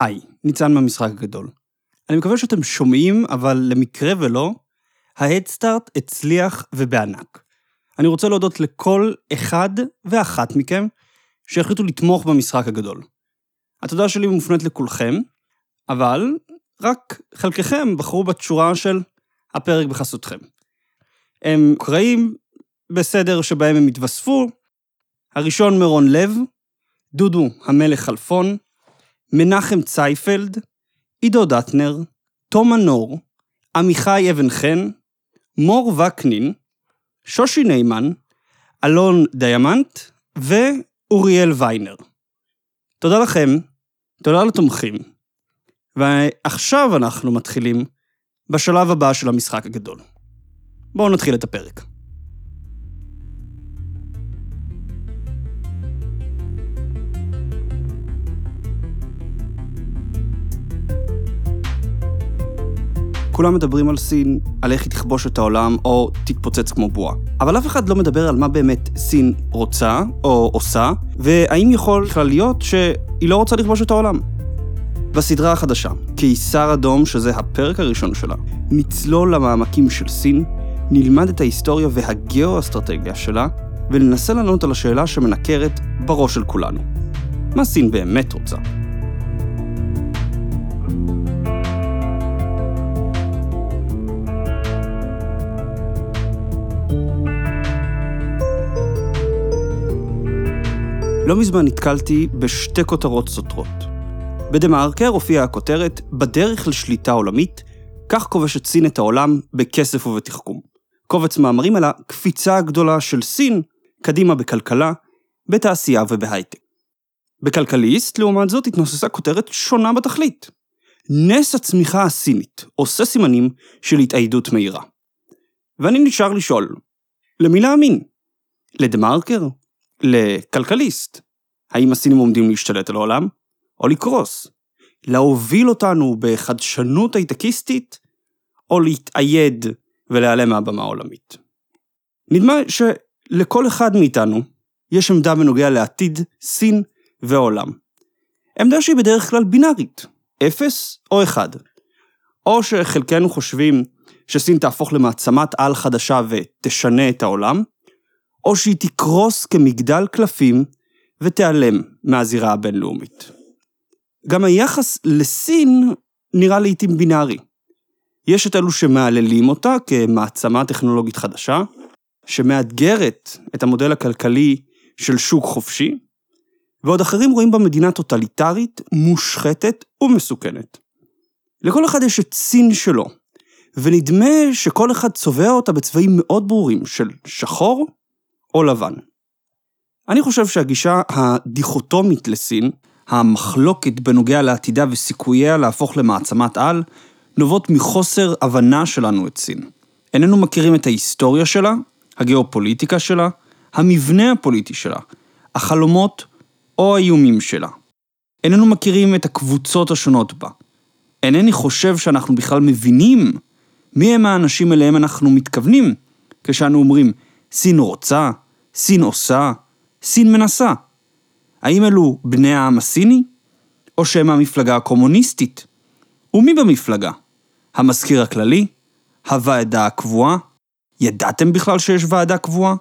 היי, ניצן מהמשחק הגדול. אני מקווה שאתם שומעים, אבל למקרה ולא, ההדסטארט הצליח ובענק. אני רוצה להודות לכל אחד ואחת מכם שהחליטו לתמוך במשחק הגדול. התודה שלי מופנית לכולכם, אבל רק חלקכם בחרו בתשורה של הפרק בחסותכם. הם קראים בסדר שבהם הם התווספו, הראשון מרון לב, דודו המלך חלפון, מנחם צייפלד, עידו דטנר, תום מנור, עמיחי אבן חן, מור וקנין, שושי ניימן, אלון דיאמנט ואוריאל ויינר. תודה לכם, תודה לתומכים. ועכשיו אנחנו מתחילים בשלב הבא של המשחק הגדול. בואו נתחיל את הפרק. כולם מדברים על סין, על איך היא תכבוש את העולם או תתפוצץ כמו בועה. אבל אף אחד לא מדבר על מה באמת סין רוצה או עושה, והאם יכול בכלל להיות שהיא לא רוצה לכבוש את העולם. בסדרה החדשה, קיסר אדום, שזה הפרק הראשון שלה, נצלול למעמקים של סין, נלמד את ההיסטוריה והגיאו-אסטרטגיה שלה, וננסה לענות על השאלה שמנקרת בראש של כולנו. מה סין באמת רוצה? לא מזמן נתקלתי בשתי כותרות סותרות. בדה-מרקר הופיעה הכותרת "בדרך לשליטה עולמית, כך כובשת סין את העולם בכסף ובתחכום". קובץ מאמרים על הקפיצה הגדולה של סין קדימה בכלכלה, בתעשייה ובהייטק. בכלכליסט, לעומת זאת, התנוססה כותרת שונה בתכלית. נס הצמיחה הסינית עושה סימנים של התאיידות מהירה. ואני נשאר לשאול, למי להאמין? לדה-מרקר? לכלכליסט? האם הסינים עומדים להשתלט על העולם? או לקרוס? להוביל אותנו בחדשנות הייטקיסטית? או להתאייד ולהיעלם מהבמה העולמית? נדמה שלכל אחד מאיתנו יש עמדה בנוגע לעתיד סין והעולם. עמדה שהיא בדרך כלל בינארית, אפס או אחד. או שחלקנו חושבים שסין תהפוך למעצמת על חדשה ותשנה את העולם, או שהיא תקרוס כמגדל קלפים ותיעלם מהזירה הבינלאומית. גם היחס לסין נראה לעיתים בינארי. יש את אלו שמהללים אותה כמעצמה טכנולוגית חדשה, שמאתגרת את המודל הכלכלי של שוק חופשי, ועוד אחרים רואים בה מדינה טוטליטרית, מושחתת ומסוכנת. לכל אחד יש את סין שלו, ונדמה שכל אחד צובע אותה בצבעים מאוד ברורים של שחור או לבן. אני חושב שהגישה הדיכוטומית לסין, המחלוקת בנוגע לעתידה וסיכוייה להפוך למעצמת על, נובעות מחוסר הבנה שלנו את סין. איננו מכירים את ההיסטוריה שלה, הגיאופוליטיקה שלה, המבנה הפוליטי שלה, החלומות או האיומים שלה. איננו מכירים את הקבוצות השונות בה. אינני חושב שאנחנו בכלל מבינים מי הם האנשים אליהם אנחנו מתכוונים כשאנו אומרים סין רוצה, סין עושה, סין מנסה. האם אלו בני העם הסיני? או שהם המפלגה הקומוניסטית? ומי במפלגה? המזכיר הכללי? הוועדה הקבועה? ידעתם בכלל שיש ועדה קבועה?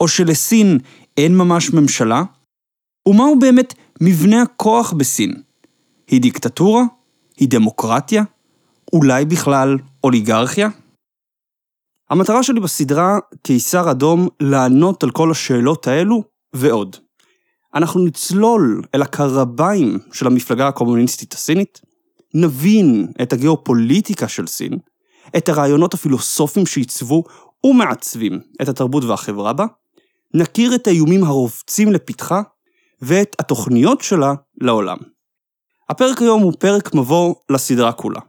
או שלסין אין ממש ממשלה? ומהו באמת מבנה הכוח בסין? היא דיקטטורה? היא דמוקרטיה? אולי בכלל אוליגרכיה? המטרה שלי בסדרה קיסר אדום לענות על כל השאלות האלו ועוד. אנחנו נצלול אל הקרביים של המפלגה הקומוניסטית הסינית, נבין את הגיאופוליטיקה של סין, את הרעיונות הפילוסופיים שעיצבו ומעצבים את התרבות והחברה בה, נכיר את האיומים הרובצים לפתחה ואת התוכניות שלה לעולם. הפרק היום הוא פרק מבוא לסדרה כולה.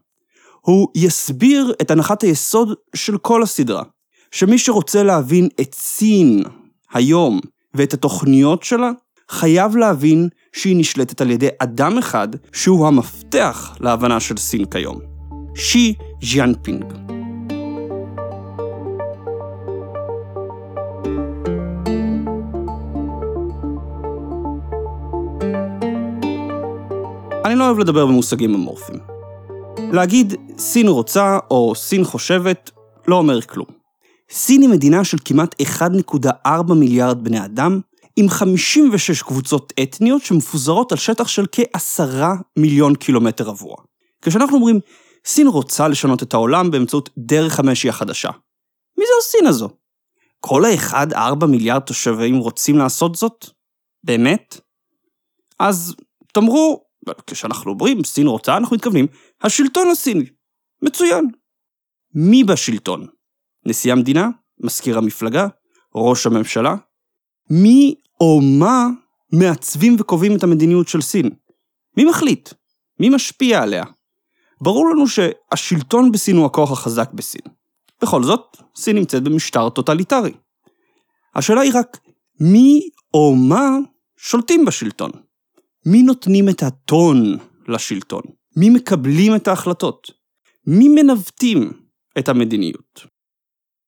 הוא יסביר את הנחת היסוד של כל הסדרה, שמי שרוצה להבין את סין היום ואת התוכניות שלה, חייב להבין שהיא נשלטת על ידי אדם אחד שהוא המפתח להבנה של סין כיום. שי ז'יאנפינג. אני לא אוהב לדבר במושגים אמורפיים. להגיד סין רוצה או סין חושבת לא אומר כלום. סין היא מדינה של כמעט 1.4 מיליארד בני אדם, עם 56 קבוצות אתניות שמפוזרות על שטח של כ-10 מיליון קילומטר רבוע. כשאנחנו אומרים, סין רוצה לשנות את העולם באמצעות דרך המשי החדשה. מי זו הסין הזו? כל ה-1-4 מיליארד תושבים רוצים לעשות זאת? באמת? אז תאמרו, כשאנחנו אומרים סין רוצה, אנחנו מתכוונים, השלטון הסיני. מצוין. מי בשלטון? נשיא המדינה? מזכיר המפלגה? ראש הממשלה? מי או מה מעצבים וקובעים את המדיניות של סין? מי מחליט? מי משפיע עליה? ברור לנו שהשלטון בסין הוא הכוח החזק בסין. בכל זאת, סין נמצאת במשטר טוטליטרי. השאלה היא רק, מי או מה שולטים בשלטון? מי נותנים את הטון לשלטון? מי מקבלים את ההחלטות? מי מנווטים את המדיניות?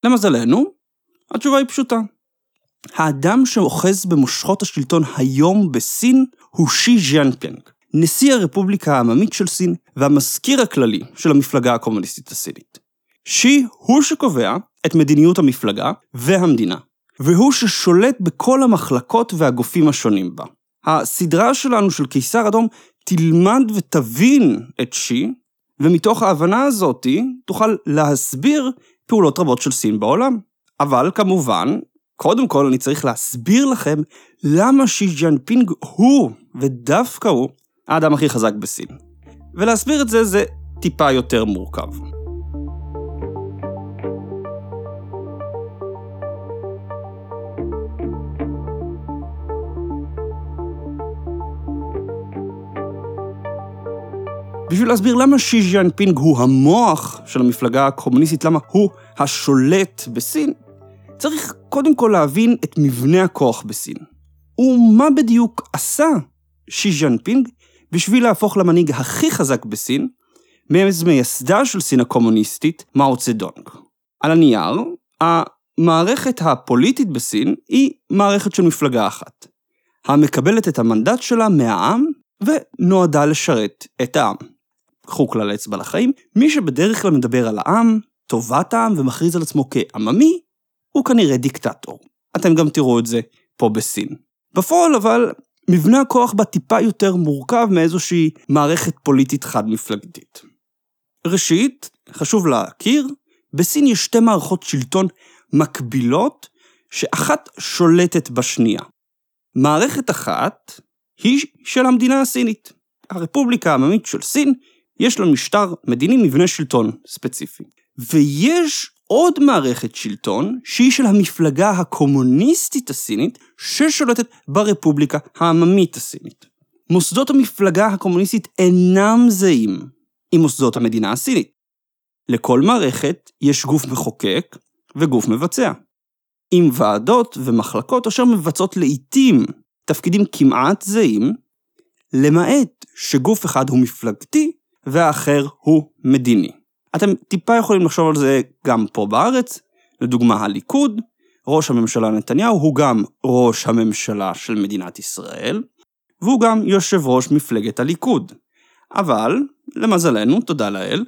למזלנו, התשובה היא פשוטה. האדם שאוחז במושכות השלטון היום בסין הוא שי ז'אנפינג, נשיא הרפובליקה העממית של סין והמזכיר הכללי של המפלגה הקומוניסטית הסינית. שי הוא שקובע את מדיניות המפלגה והמדינה, והוא ששולט בכל המחלקות והגופים השונים בה. הסדרה שלנו של קיסר אדום תלמד ותבין את שי, ומתוך ההבנה הזאתי תוכל להסביר פעולות רבות של סין בעולם. אבל כמובן, קודם כל אני צריך להסביר לכם למה שי ג'ינפינג הוא, ודווקא הוא, האדם הכי חזק בסין. ולהסביר את זה זה טיפה יותר מורכב. בשביל להסביר למה שי ג'ינפינג הוא המוח של המפלגה הקומוניסטית, למה הוא השולט בסין, צריך קודם כל להבין את מבנה הכוח בסין. ומה בדיוק עשה שי ג'ינפינג בשביל להפוך למנהיג הכי חזק בסין, מייסדה של סין הקומוניסטית, מאו צדונג. על הנייר, המערכת הפוליטית בסין היא מערכת של מפלגה אחת, המקבלת את המנדט שלה מהעם ונועדה לשרת את העם. קחו כלל אצבע לחיים, מי שבדרך כלל מדבר על העם, טובת העם ומכריז על עצמו כעממי, הוא כנראה דיקטטור. אתם גם תראו את זה פה בסין. בפועל אבל, מבנה הכוח בה טיפה יותר מורכב מאיזושהי מערכת פוליטית חד-מפלגתית. ראשית, חשוב להכיר, בסין יש שתי מערכות שלטון מקבילות, שאחת שולטת בשנייה. מערכת אחת היא של המדינה הסינית. הרפובליקה העממית של סין יש לה משטר מדיני מבנה שלטון ספציפי. ויש עוד מערכת שלטון, שהיא של המפלגה הקומוניסטית הסינית, ששולטת ברפובליקה העממית הסינית. מוסדות המפלגה הקומוניסטית אינם זהים עם מוסדות המדינה הסינית. לכל מערכת יש גוף מחוקק וגוף מבצע. עם ועדות ומחלקות אשר מבצעות לעיתים תפקידים כמעט זהים, למעט שגוף אחד הוא מפלגתי והאחר הוא מדיני. אתם טיפה יכולים לחשוב על זה גם פה בארץ, לדוגמה הליכוד, ראש הממשלה נתניהו הוא גם ראש הממשלה של מדינת ישראל, והוא גם יושב ראש מפלגת הליכוד. אבל, למזלנו, תודה לאל,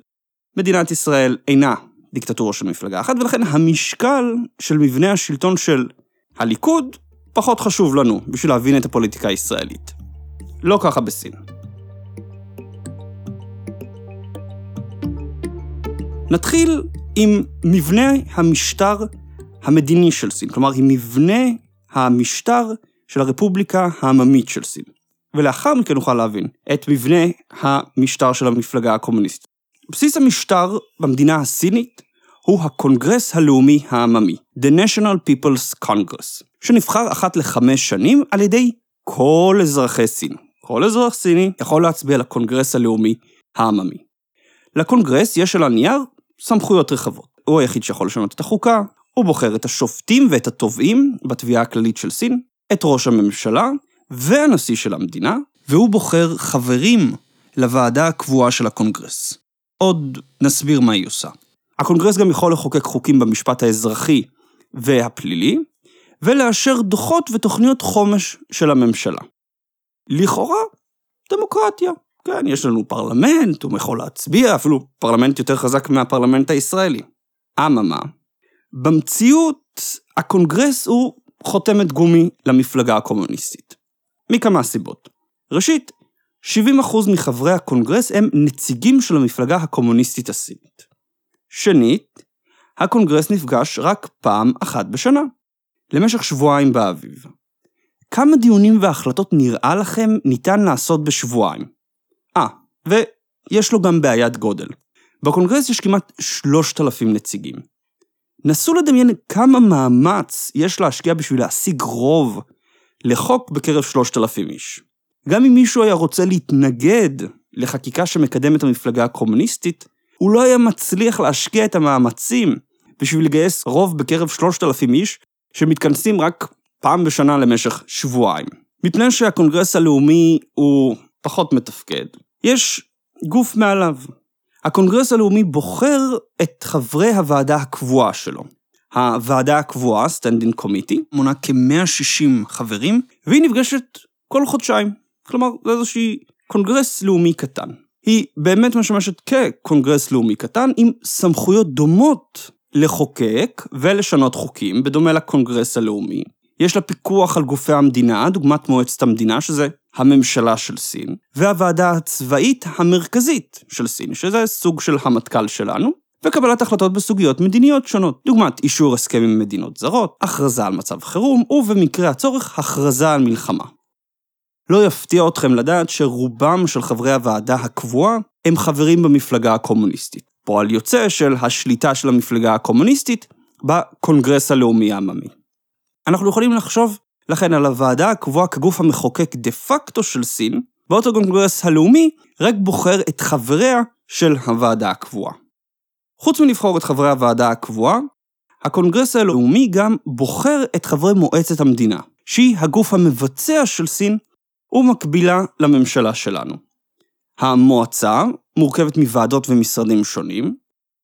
מדינת ישראל אינה דיקטטורה של מפלגה אחת, ולכן המשקל של מבנה השלטון של הליכוד פחות חשוב לנו בשביל להבין את הפוליטיקה הישראלית. לא ככה בסין. נתחיל עם מבנה המשטר המדיני של סין, כלומר עם מבנה המשטר של הרפובליקה העממית של סין. ולאחר מכן נוכל להבין את מבנה המשטר של המפלגה הקומוניסטית. בסיס המשטר במדינה הסינית הוא הקונגרס הלאומי העממי, The National People's Congress, שנבחר אחת לחמש שנים על ידי כל אזרחי סין. כל אזרח סיני יכול להצביע לקונגרס הלאומי העממי. לקונגרס יש על הנייר סמכויות רחבות. הוא היחיד שיכול לשנות את החוקה, הוא בוחר את השופטים ואת התובעים בתביעה הכללית של סין, את ראש הממשלה והנשיא של המדינה, והוא בוחר חברים לוועדה הקבועה של הקונגרס. עוד נסביר מה היא עושה. הקונגרס גם יכול לחוקק חוקים במשפט האזרחי והפלילי, ולאשר דוחות ותוכניות חומש של הממשלה. לכאורה, דמוקרטיה, כן, יש לנו פרלמנט, הוא יכול להצביע, אפילו פרלמנט יותר חזק מהפרלמנט הישראלי. אממה, במציאות הקונגרס הוא חותמת גומי למפלגה הקומוניסטית. מכמה סיבות. ראשית, 70% מחברי הקונגרס הם נציגים של המפלגה הקומוניסטית הסינית. שנית, הקונגרס נפגש רק פעם אחת בשנה, למשך שבועיים באביב. כמה דיונים והחלטות נראה לכם ניתן לעשות בשבועיים? אה, ויש לו גם בעיית גודל. בקונגרס יש כמעט 3,000 נציגים. נסו לדמיין כמה מאמץ יש להשקיע בשביל להשיג רוב לחוק בקרב 3,000 איש. גם אם מישהו היה רוצה להתנגד לחקיקה שמקדמת המפלגה הקומוניסטית, הוא לא היה מצליח להשקיע את המאמצים בשביל לגייס רוב בקרב 3,000 איש שמתכנסים רק פעם בשנה למשך שבועיים. מפני שהקונגרס הלאומי הוא פחות מתפקד, יש גוף מעליו. הקונגרס הלאומי בוחר את חברי הוועדה הקבועה שלו. הוועדה הקבועה, Standing Committee, מונה כ-160 חברים, והיא נפגשת כל חודשיים. כלומר, זה איזושהי קונגרס לאומי קטן. היא באמת משמשת כקונגרס לאומי קטן עם סמכויות דומות לחוקק ולשנות חוקים, בדומה לקונגרס הלאומי. יש לה פיקוח על גופי המדינה, דוגמת מועצת המדינה, שזה הממשלה של סין, והוועדה הצבאית המרכזית של סין, שזה סוג של המטכ"ל שלנו, וקבלת החלטות בסוגיות מדיניות שונות, דוגמת אישור הסכם עם מדינות זרות, הכרזה על מצב חירום, ובמקרה הצורך, הכרזה על מלחמה. לא יפתיע אתכם לדעת שרובם של חברי הוועדה הקבועה הם חברים במפלגה הקומוניסטית. פועל יוצא של השליטה של המפלגה הקומוניסטית בקונגרס הלאומי העממי. אנחנו יכולים לחשוב, לכן, על הוועדה הקבועה כגוף המחוקק דה פקטו של סין, בעוד הקונגרס הלאומי רק בוחר את חבריה של הוועדה הקבועה. חוץ מלבחור את חברי הוועדה הקבועה, הקונגרס הלאומי גם בוחר את חברי מועצת המדינה, שהיא הגוף המבצע של סין ומקבילה לממשלה שלנו. המועצה מורכבת מוועדות ומשרדים שונים,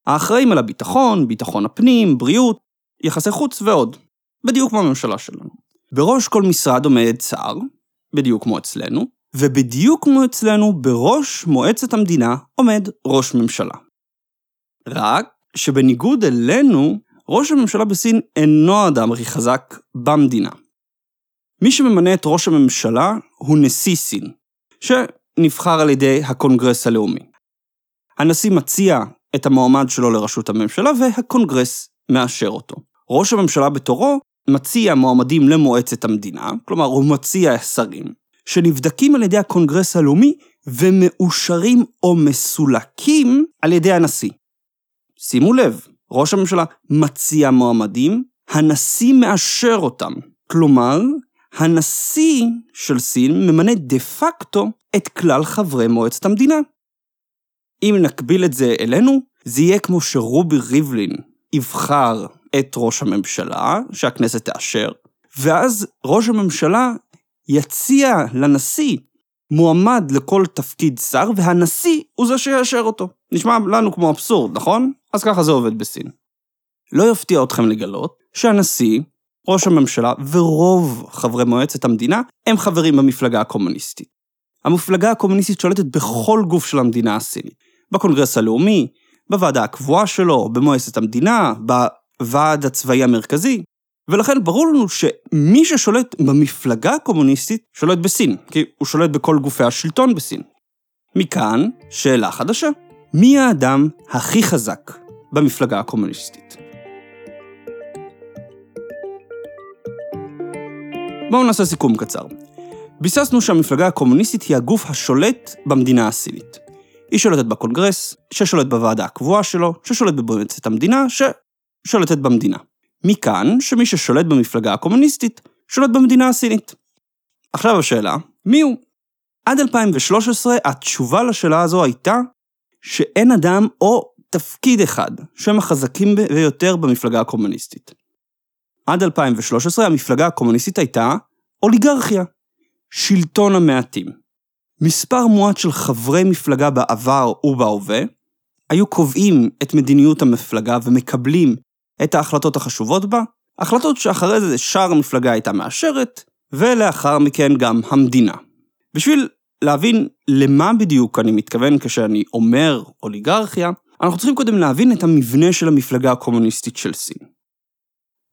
האחראים על הביטחון, ביטחון הפנים, בריאות, יחסי חוץ ועוד. בדיוק כמו הממשלה שלנו. בראש כל משרד עומד שר, בדיוק כמו אצלנו, ובדיוק כמו אצלנו, בראש מועצת המדינה עומד ראש ממשלה. רק שבניגוד אלינו, ראש הממשלה בסין אינו האדם הכי חזק במדינה. מי שממנה את ראש הממשלה הוא נשיא סין, שנבחר על ידי הקונגרס הלאומי. הנשיא מציע את המועמד שלו לראשות הממשלה והקונגרס מאשר אותו. ראש הממשלה בתורו מציע מועמדים למועצת המדינה, כלומר הוא מציע שרים, שנבדקים על ידי הקונגרס הלאומי ומאושרים או מסולקים על ידי הנשיא. שימו לב, ראש הממשלה מציע מועמדים, הנשיא מאשר אותם. כלומר, הנשיא של סין ממנה דה פקטו את כלל חברי מועצת המדינה. אם נקביל את זה אלינו, זה יהיה כמו שרובי ריבלין יבחר את ראש הממשלה, שהכנסת תאשר, ואז ראש הממשלה יציע לנשיא מועמד לכל תפקיד שר, והנשיא הוא זה שיאשר אותו. נשמע לנו כמו אבסורד, נכון? אז ככה זה עובד בסין. לא יפתיע אתכם לגלות שהנשיא, ראש הממשלה ורוב חברי מועצת המדינה הם חברים במפלגה הקומוניסטית. המפלגה הקומוניסטית שולטת בכל גוף של המדינה הסינית. בקונגרס הלאומי, בוועדה הקבועה שלו, במועצת המדינה, הוועד הצבאי המרכזי, ולכן ברור לנו שמי ששולט במפלגה הקומוניסטית שולט בסין, כי הוא שולט בכל גופי השלטון בסין. מכאן, שאלה חדשה. מי האדם הכי חזק במפלגה הקומוניסטית? בואו נעשה סיכום קצר. ביססנו שהמפלגה הקומוניסטית היא הגוף השולט במדינה הסינית. היא שולטת בקונגרס, ששולט בוועדה הקבועה שלו, ששולט במועצת המדינה. שולטת במדינה. מכאן שמי ששולט במפלגה הקומוניסטית, שולט במדינה הסינית. עכשיו השאלה, מי הוא? עד 2013 התשובה לשאלה הזו הייתה שאין אדם או תפקיד אחד שהם החזקים ביותר במפלגה הקומוניסטית. עד 2013 המפלגה הקומוניסטית הייתה אוליגרכיה, שלטון המעטים. מספר מועט של חברי מפלגה בעבר ובהווה היו קובעים את מדיניות המפלגה ומקבלים את ההחלטות החשובות בה, החלטות שאחרי זה שאר המפלגה הייתה מאשרת, ולאחר מכן גם המדינה. בשביל להבין למה בדיוק אני מתכוון כשאני אומר אוליגרכיה, אנחנו צריכים קודם להבין את המבנה של המפלגה הקומוניסטית של סין.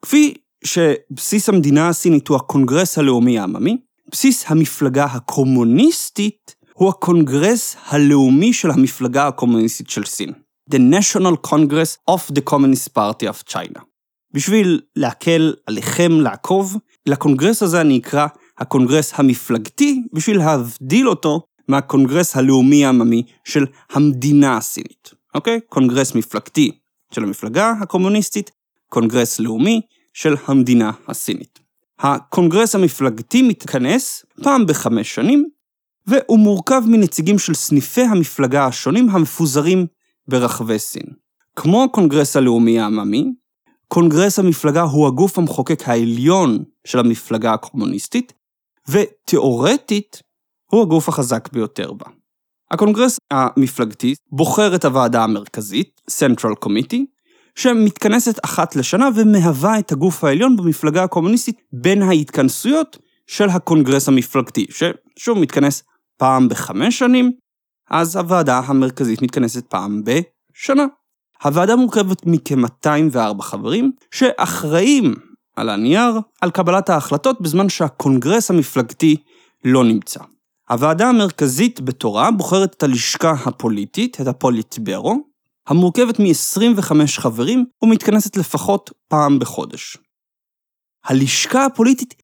כפי שבסיס המדינה הסינית הוא הקונגרס הלאומי העממי, בסיס המפלגה הקומוניסטית הוא הקונגרס הלאומי של המפלגה הקומוניסטית של סין. The National Congress of the Communist Party of China. בשביל להקל עליכם לעקוב, לקונגרס הזה אני אקרא הקונגרס המפלגתי, בשביל להבדיל אותו מהקונגרס הלאומי העממי של המדינה הסינית. אוקיי? קונגרס מפלגתי של המפלגה הקומוניסטית, קונגרס לאומי של המדינה הסינית. הקונגרס המפלגתי מתכנס פעם בחמש שנים, והוא מורכב מנציגים של סניפי המפלגה השונים המפוזרים ברחבי סין. כמו הקונגרס הלאומי העממי, קונגרס המפלגה הוא הגוף המחוקק העליון של המפלגה הקומוניסטית, ותאורטית הוא הגוף החזק ביותר בה. הקונגרס המפלגתי בוחר את הוועדה המרכזית, Central Committee, שמתכנסת אחת לשנה ומהווה את הגוף העליון במפלגה הקומוניסטית בין ההתכנסויות של הקונגרס המפלגתי, ששוב מתכנס פעם בחמש שנים, אז הוועדה המרכזית מתכנסת פעם בשנה. הוועדה מורכבת מכ-204 חברים, שאחראים על הנייר, על קבלת ההחלטות בזמן שהקונגרס המפלגתי לא נמצא. הוועדה המרכזית בתורה בוחרת את הלשכה הפוליטית, את הפוליטברו, המורכבת מ-25 חברים ומתכנסת לפחות פעם בחודש. הלשכה הפוליטית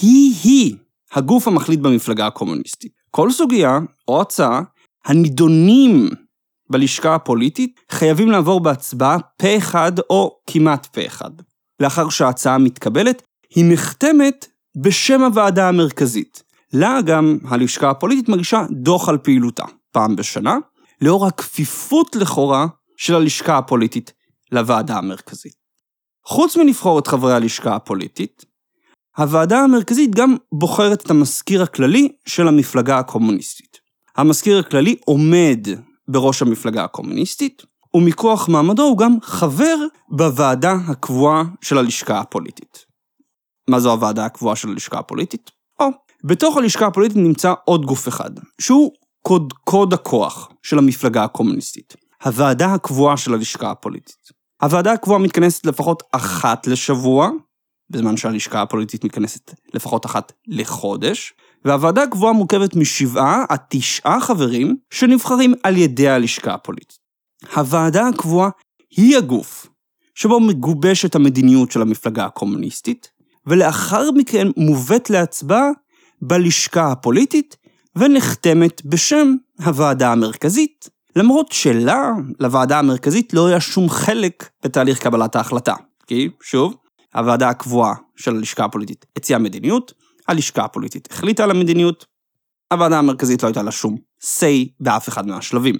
היא-היא הגוף המחליט במפלגה הקומוניסטית. כל סוגיה או הצעה הנידונים בלשכה הפוליטית חייבים לעבור בהצבעה פה אחד או כמעט פה אחד. לאחר שההצעה מתקבלת, היא נחתמת בשם הוועדה המרכזית. לה גם הלשכה הפוליטית מגישה דוח על פעילותה, פעם בשנה, לאור הכפיפות לכאורה של הלשכה הפוליטית לוועדה המרכזית. חוץ מלבחור את חברי הלשכה הפוליטית, הוועדה המרכזית גם בוחרת את המזכיר הכללי של המפלגה הקומוניסטית. המזכיר הכללי עומד בראש המפלגה הקומוניסטית, ומכוח מעמדו הוא גם חבר בוועדה הקבועה של הלשכה הפוליטית. מה זו הוועדה הקבועה של הלשכה הפוליטית? או, בתוך הלשכה הפוליטית נמצא עוד גוף אחד, שהוא קוד, קוד הכוח של המפלגה הקומוניסטית. הוועדה הקבועה של הלשכה הפוליטית. הוועדה הקבועה מתכנסת לפחות אחת לשבוע, בזמן שהלשכה הפוליטית מתכנסת לפחות אחת לחודש, והוועדה הקבועה מורכבת משבעה עד תשעה חברים שנבחרים על ידי הלשכה הפוליטית. הוועדה הקבועה היא הגוף שבו מגובשת המדיניות של המפלגה הקומוניסטית, ולאחר מכן מובאת להצבעה בלשכה הפוליטית ונחתמת בשם הוועדה המרכזית, למרות שלה, לוועדה המרכזית, לא היה שום חלק בתהליך קבלת ההחלטה. כי, שוב, הוועדה הקבועה של הלשכה הפוליטית הציעה מדיניות, הלשכה הפוליטית החליטה על המדיניות, הוועדה המרכזית לא הייתה לה שום say באף אחד מהשלבים.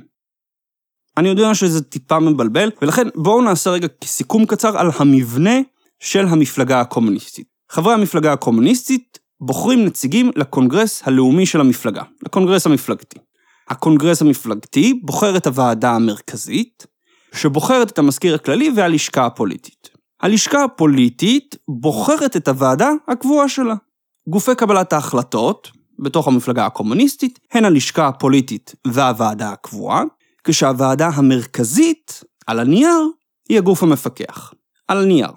אני יודע שזה טיפה מבלבל, ולכן בואו נעשה רגע סיכום קצר על המבנה של המפלגה הקומוניסטית. חברי המפלגה הקומוניסטית בוחרים נציגים לקונגרס הלאומי של המפלגה, לקונגרס המפלגתי. הקונגרס המפלגתי בוחר את הוועדה המרכזית, שבוחרת את המזכיר הכללי והלשכה הפוליטית. הלשכה הפוליטית בוחרת את הוועדה הקבועה שלה. גופי קבלת ההחלטות, בתוך המפלגה הקומוניסטית, הן הלשכה הפוליטית והוועדה הקבועה, כשהוועדה המרכזית, על הנייר, היא הגוף המפקח. על הנייר.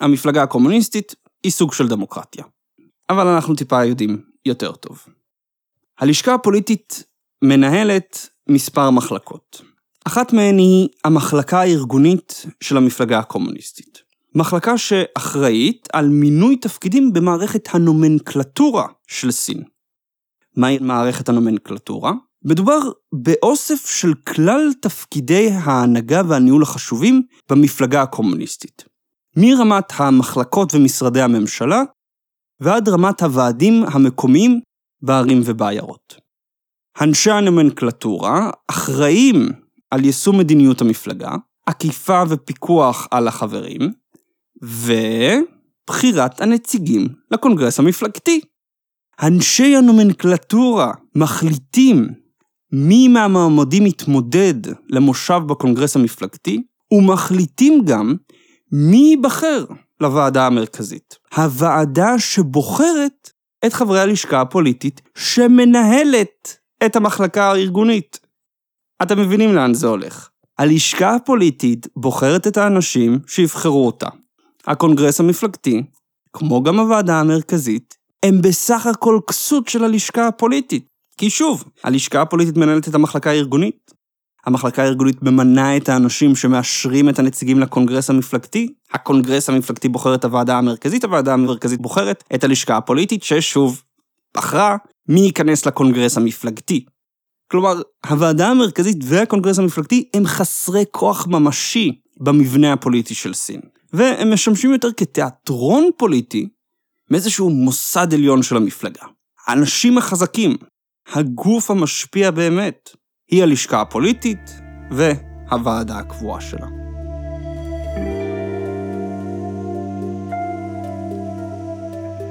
המפלגה הקומוניסטית היא סוג של דמוקרטיה. אבל אנחנו טיפה יודעים יותר טוב. הלשכה הפוליטית מנהלת מספר מחלקות. אחת מהן היא המחלקה הארגונית של המפלגה הקומוניסטית. מחלקה שאחראית על מינוי תפקידים במערכת הנומנקלטורה של סין. מהי מערכת הנומנקלטורה? מדובר באוסף של כלל תפקידי ההנהגה והניהול החשובים במפלגה הקומוניסטית. מרמת המחלקות ומשרדי הממשלה ועד רמת הוועדים המקומיים בערים ובעיירות. אנשי הנומנקלטורה אחראים על יישום מדיניות המפלגה, עקיפה ופיקוח על החברים, ובחירת הנציגים לקונגרס המפלגתי. אנשי הנומנקלטורה מחליטים מי מהמועמדים יתמודד למושב בקונגרס המפלגתי, ומחליטים גם מי ייבחר לוועדה המרכזית. הוועדה שבוחרת את חברי הלשכה הפוליטית שמנהלת את המחלקה הארגונית. אתם מבינים לאן זה הולך. הלשכה הפוליטית בוחרת את האנשים שיבחרו אותה. הקונגרס המפלגתי, כמו גם הוועדה המרכזית, הם בסך הכל כסות של הלשכה הפוליטית. כי שוב, הלשכה הפוליטית מנהלת את המחלקה הארגונית. המחלקה הארגונית ממנה את האנשים שמאשרים את הנציגים לקונגרס המפלגתי. הקונגרס המפלגתי בוחר את הוועדה המרכזית, הוועדה המרכזית בוחרת את הלשכה הפוליטית, ששוב, בחרה מי ייכנס לקונגרס המפלגתי. כלומר, הוועדה המרכזית והקונגרס המפלגתי הם חסרי כוח ממשי במבנה הפוליטי של סין. והם משמשים יותר כתיאטרון פוליטי מאיזשהו מוסד עליון של המפלגה. האנשים החזקים, הגוף המשפיע באמת, היא הלשכה הפוליטית והוועדה הקבועה שלה.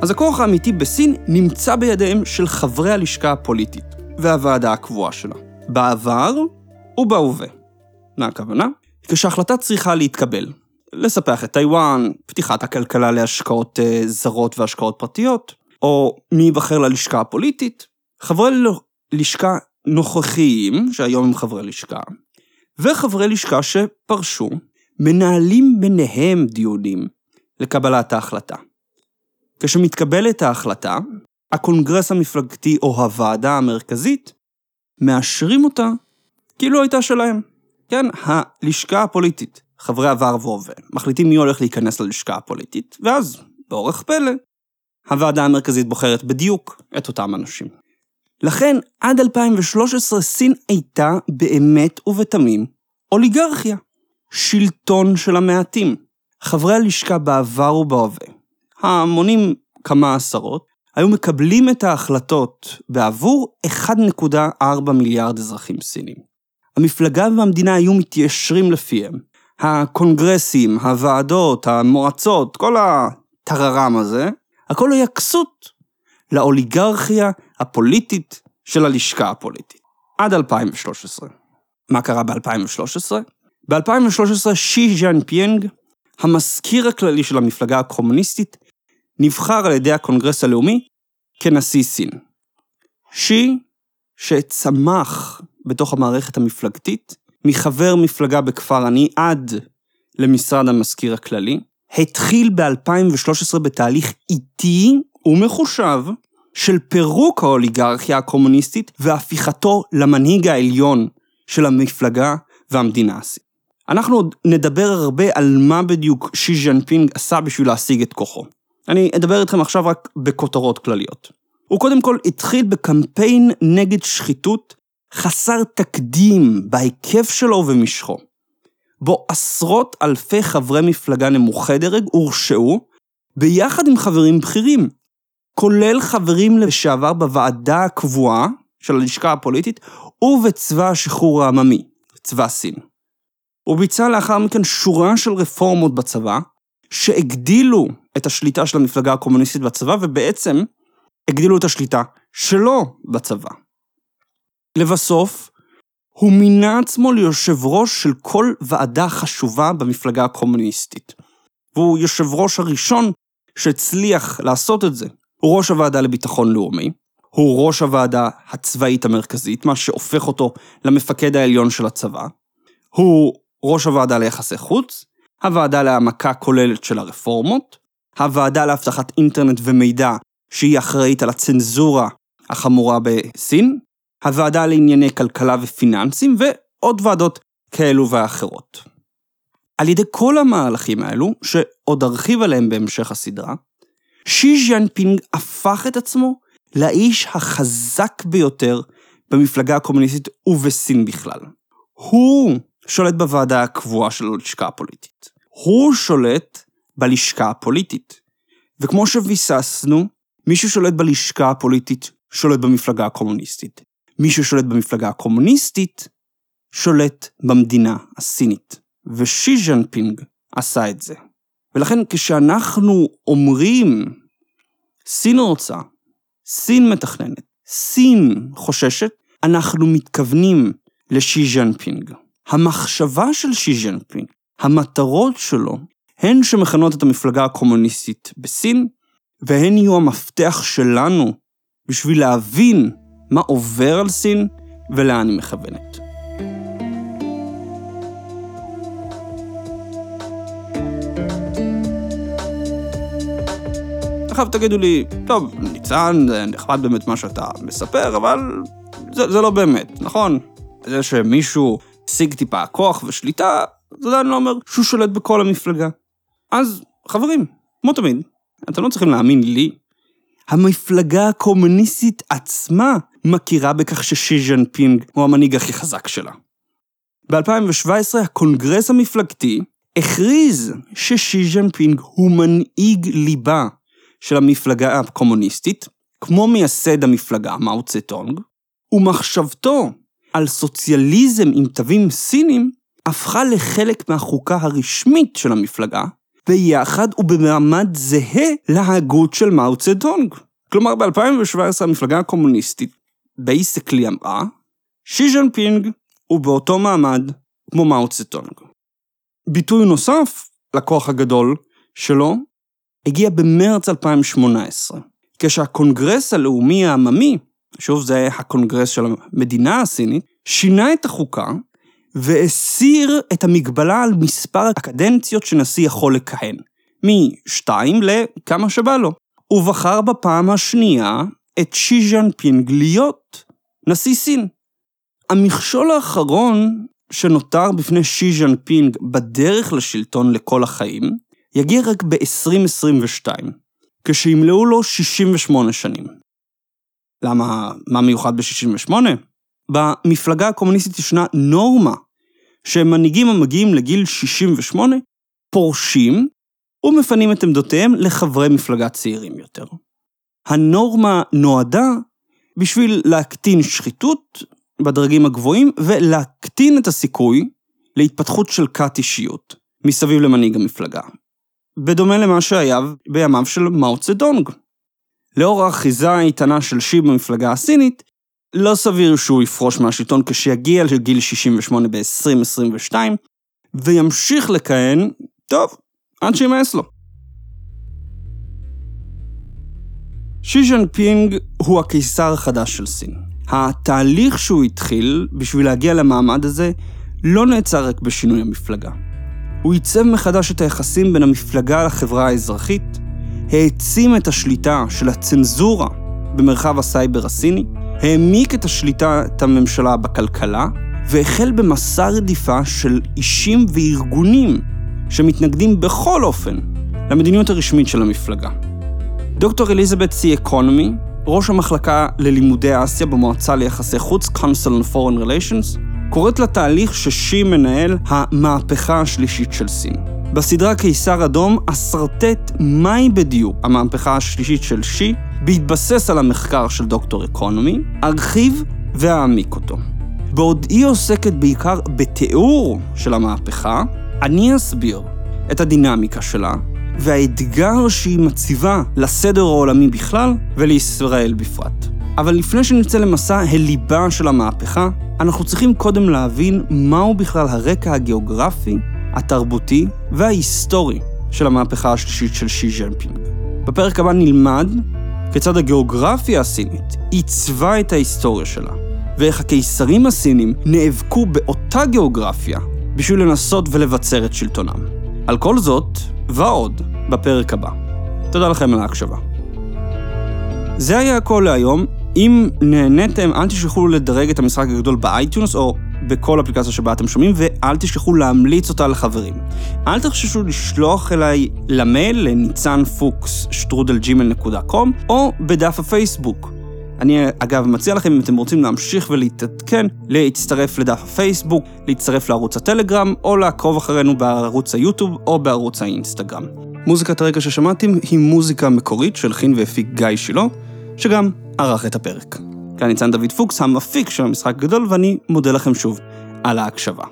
אז הכוח האמיתי בסין נמצא בידיהם של חברי הלשכה הפוליטית והוועדה הקבועה שלה, בעבר ובהווה. מה הכוונה? כשהחלטה צריכה להתקבל, לספח את טיוואן, פתיחת הכלכלה להשקעות uh, זרות והשקעות פרטיות, או מי ייבחר ללשכה הפוליטית, חברי לשכה נוכחיים, שהיום הם חברי לשכה, וחברי לשכה שפרשו, מנהלים ביניהם דיונים לקבלת ההחלטה. כשמתקבלת ההחלטה, הקונגרס המפלגתי או הוועדה המרכזית מאשרים אותה כאילו הייתה שלהם. כן, הלשכה הפוליטית, חברי עבר והווה, מחליטים מי הולך להיכנס ללשכה הפוליטית, ואז, באורח פלא, הוועדה המרכזית בוחרת בדיוק את אותם אנשים. לכן, עד 2013 סין הייתה באמת ובתמים אוליגרכיה. שלטון של המעטים. חברי הלשכה בעבר ובהווה, המונים כמה עשרות, היו מקבלים את ההחלטות בעבור 1.4 מיליארד אזרחים סינים. המפלגה והמדינה היו מתיישרים לפיהם. הקונגרסים, הוועדות, המועצות, כל הטררם הזה, הכל היה כסות לאוליגרכיה הפוליטית של הלשכה הפוליטית. עד 2013. מה קרה ב-2013? ב-2013 שי ג'ינפינג, המזכיר הכללי של המפלגה הקומוניסטית, נבחר על ידי הקונגרס הלאומי כנשיא סין. שי, שצמח בתוך המערכת המפלגתית, מחבר מפלגה בכפר עני עד למשרד המזכיר הכללי, התחיל ב-2013 בתהליך איטי ומחושב של פירוק האוליגרכיה הקומוניסטית והפיכתו למנהיג העליון של המפלגה והמדינה הסינית. אנחנו עוד נדבר הרבה על מה בדיוק שי ז'אנפינג עשה בשביל להשיג את כוחו. אני אדבר איתכם עכשיו רק בכותרות כלליות. הוא קודם כל התחיל בקמפיין נגד שחיתות חסר תקדים בהיקף שלו ובמשכו, בו עשרות אלפי חברי מפלגה נמוכי דרג הורשעו ביחד עם חברים בכירים, כולל חברים לשעבר בוועדה הקבועה של הלשכה הפוליטית ובצבא השחרור העממי, צבא סין. הוא ביצע לאחר מכן שורה של רפורמות בצבא, שהגדילו את השליטה של המפלגה הקומוניסטית בצבא, ובעצם הגדילו את השליטה שלו בצבא. לבסוף, הוא מינה עצמו ליושב ראש של כל ועדה חשובה במפלגה הקומוניסטית. והוא יושב ראש הראשון שהצליח לעשות את זה. הוא ראש הוועדה לביטחון לאומי, הוא ראש הוועדה הצבאית המרכזית, מה שהופך אותו למפקד העליון של הצבא. הוא ראש הוועדה ליחסי חוץ, הוועדה להעמקה כוללת של הרפורמות, הוועדה לאבטחת אינטרנט ומידע, שהיא אחראית על הצנזורה החמורה בסין, הוועדה לענייני כלכלה ופיננסים, ועוד ועדות כאלו ואחרות. על ידי כל המהלכים האלו, שעוד ארחיב עליהם בהמשך הסדרה, שי ז'אנפינג הפך את עצמו לאיש החזק ביותר במפלגה הקומוניסטית ובסין בכלל. הוא שולט בוועדה הקבועה של הלשכה הפוליטית. הוא שולט בלשכה הפוליטית. וכמו שביססנו, מי ששולט בלשכה הפוליטית שולט במפלגה הקומוניסטית. מי ששולט במפלגה הקומוניסטית שולט במדינה הסינית. ושי ז'נפינג עשה את זה. ולכן כשאנחנו אומרים, סין רוצה, סין מתכננת, סין חוששת, אנחנו מתכוונים לשי ז'נפינג. המחשבה של שי ז'נפינג, המטרות שלו, הן שמכנות את המפלגה הקומוניסטית בסין, והן יהיו המפתח שלנו בשביל להבין מה עובר על סין ולאן היא מכוונת. עכשיו תגידו לי, טוב, ניצן, זה נחמד באמת מה שאתה מספר, אבל זה, זה לא באמת, נכון? זה שמישהו השיג טיפה כוח ושליטה, זה עדיין לא אומר שהוא שולט בכל המפלגה. אז, חברים, כמו תמיד, אתם לא צריכים להאמין לי. המפלגה הקומוניסטית עצמה מכירה בכך ששי ג'ינפינג הוא המנהיג הכי חזק שלה. ב-2017 הקונגרס המפלגתי הכריז ששי ג'ינפינג הוא מנהיג ליבה של המפלגה הקומוניסטית, כמו מייסד המפלגה, מאו דזה-דונג, ומחשבתו על סוציאליזם עם תווים סיניים הפכה לחלק מהחוקה הרשמית של המפלגה, ביחד ובמעמד זהה להגות של מאו דזה-דונג. כלומר, ב-2017 המפלגה הקומוניסטית basically אמרה, שי ג'ינפינג הוא באותו מעמד כמו מאו דזה-דונג. ביטוי נוסף לכוח הגדול שלו הגיע במרץ 2018, כשהקונגרס הלאומי העממי, שוב זה הקונגרס של המדינה הסינית, שינה את החוקה והסיר את המגבלה על מספר הקדנציות שנשיא יכול לכהן, משתיים לכמה שבא לו. הוא בחר בפעם השנייה את שי ז'אנפינג להיות נשיא סין. המכשול האחרון שנותר בפני שי ז'אנפינג בדרך לשלטון לכל החיים, יגיע רק ב-2022, כשימלאו לו 68 שנים. למה, מה מיוחד ב-68? במפלגה הקומוניסטית ישנה נורמה שמנהיגים המגיעים לגיל 68 פורשים ומפנים את עמדותיהם לחברי מפלגה צעירים יותר. הנורמה נועדה בשביל להקטין שחיתות בדרגים הגבוהים ולהקטין את הסיכוי להתפתחות של כת אישיות מסביב למנהיג המפלגה. בדומה למה שהיה בימיו של מאו צדונג. לאור האחיזה האיתנה של שי במפלגה הסינית, לא סביר שהוא יפרוש מהשלטון כשיגיע לגיל 68 ב-2022, וימשיך לכהן, טוב, עד שימאס לו. שי ז'נפינג הוא הקיסר החדש של סין. התהליך שהוא התחיל בשביל להגיע למעמד הזה לא נעצר רק בשינוי המפלגה. הוא עיצב מחדש את היחסים בין המפלגה לחברה האזרחית, העצים את השליטה של הצנזורה במרחב הסייבר הסיני, העמיק את השליטת הממשלה בכלכלה, והחל במסע רדיפה של אישים וארגונים שמתנגדים בכל אופן למדיניות הרשמית של המפלגה. דוקטור אליזבת סי אקונומי, ראש המחלקה ללימודי אסיה במועצה ליחסי חוץ, Council on Foreign Relations, קוראת לתהליך ששי מנהל המהפכה השלישית של סין. בסדרה קיסר אדום אסרטט מהי בדיוק המהפכה השלישית של שי, בהתבסס על המחקר של דוקטור אקונומי, ארחיב ואעמיק אותו. בעוד היא עוסקת בעיקר בתיאור של המהפכה, אני אסביר את הדינמיקה שלה והאתגר שהיא מציבה לסדר העולמי בכלל ולישראל בפרט. אבל לפני שנצא למסע הליבה של המהפכה, אנחנו צריכים קודם להבין מהו בכלל הרקע הגיאוגרפי, התרבותי וההיסטורי של המהפכה השלישית של שי ז'נפינג. בפרק הבא נלמד כיצד הגיאוגרפיה הסינית עיצבה את ההיסטוריה שלה, ואיך הקיסרים הסינים נאבקו באותה גיאוגרפיה בשביל לנסות ולבצר את שלטונם. על כל זאת, ועוד, בפרק הבא. תודה לכם על ההקשבה. זה היה הכל להיום. אם נהניתם, אל תשכחו לדרג את המשחק הגדול ב iTunes או בכל אפליקציה שבה אתם שומעים, ואל תשכחו להמליץ אותה לחברים. אל תחששו לשלוח אליי למייל לניצן פוקס שטרודל ג'ימייל.קום או בדף הפייסבוק. אני אגב מציע לכם אם אתם רוצים להמשיך ולהתעדכן, להצטרף לדף הפייסבוק, להצטרף לערוץ הטלגרם, או לעקוב אחרינו בערוץ היוטיוב או בערוץ האינסטגרם. מוזיקת הרקע ששמעתם היא מוזיקה מקורית של חין והפיק גיא שילה, שגם ערך את הפרק. כאן ניצן דוד פוקס, המפיק של המשחק הגדול, ואני מודה לכם שוב על ההקשבה.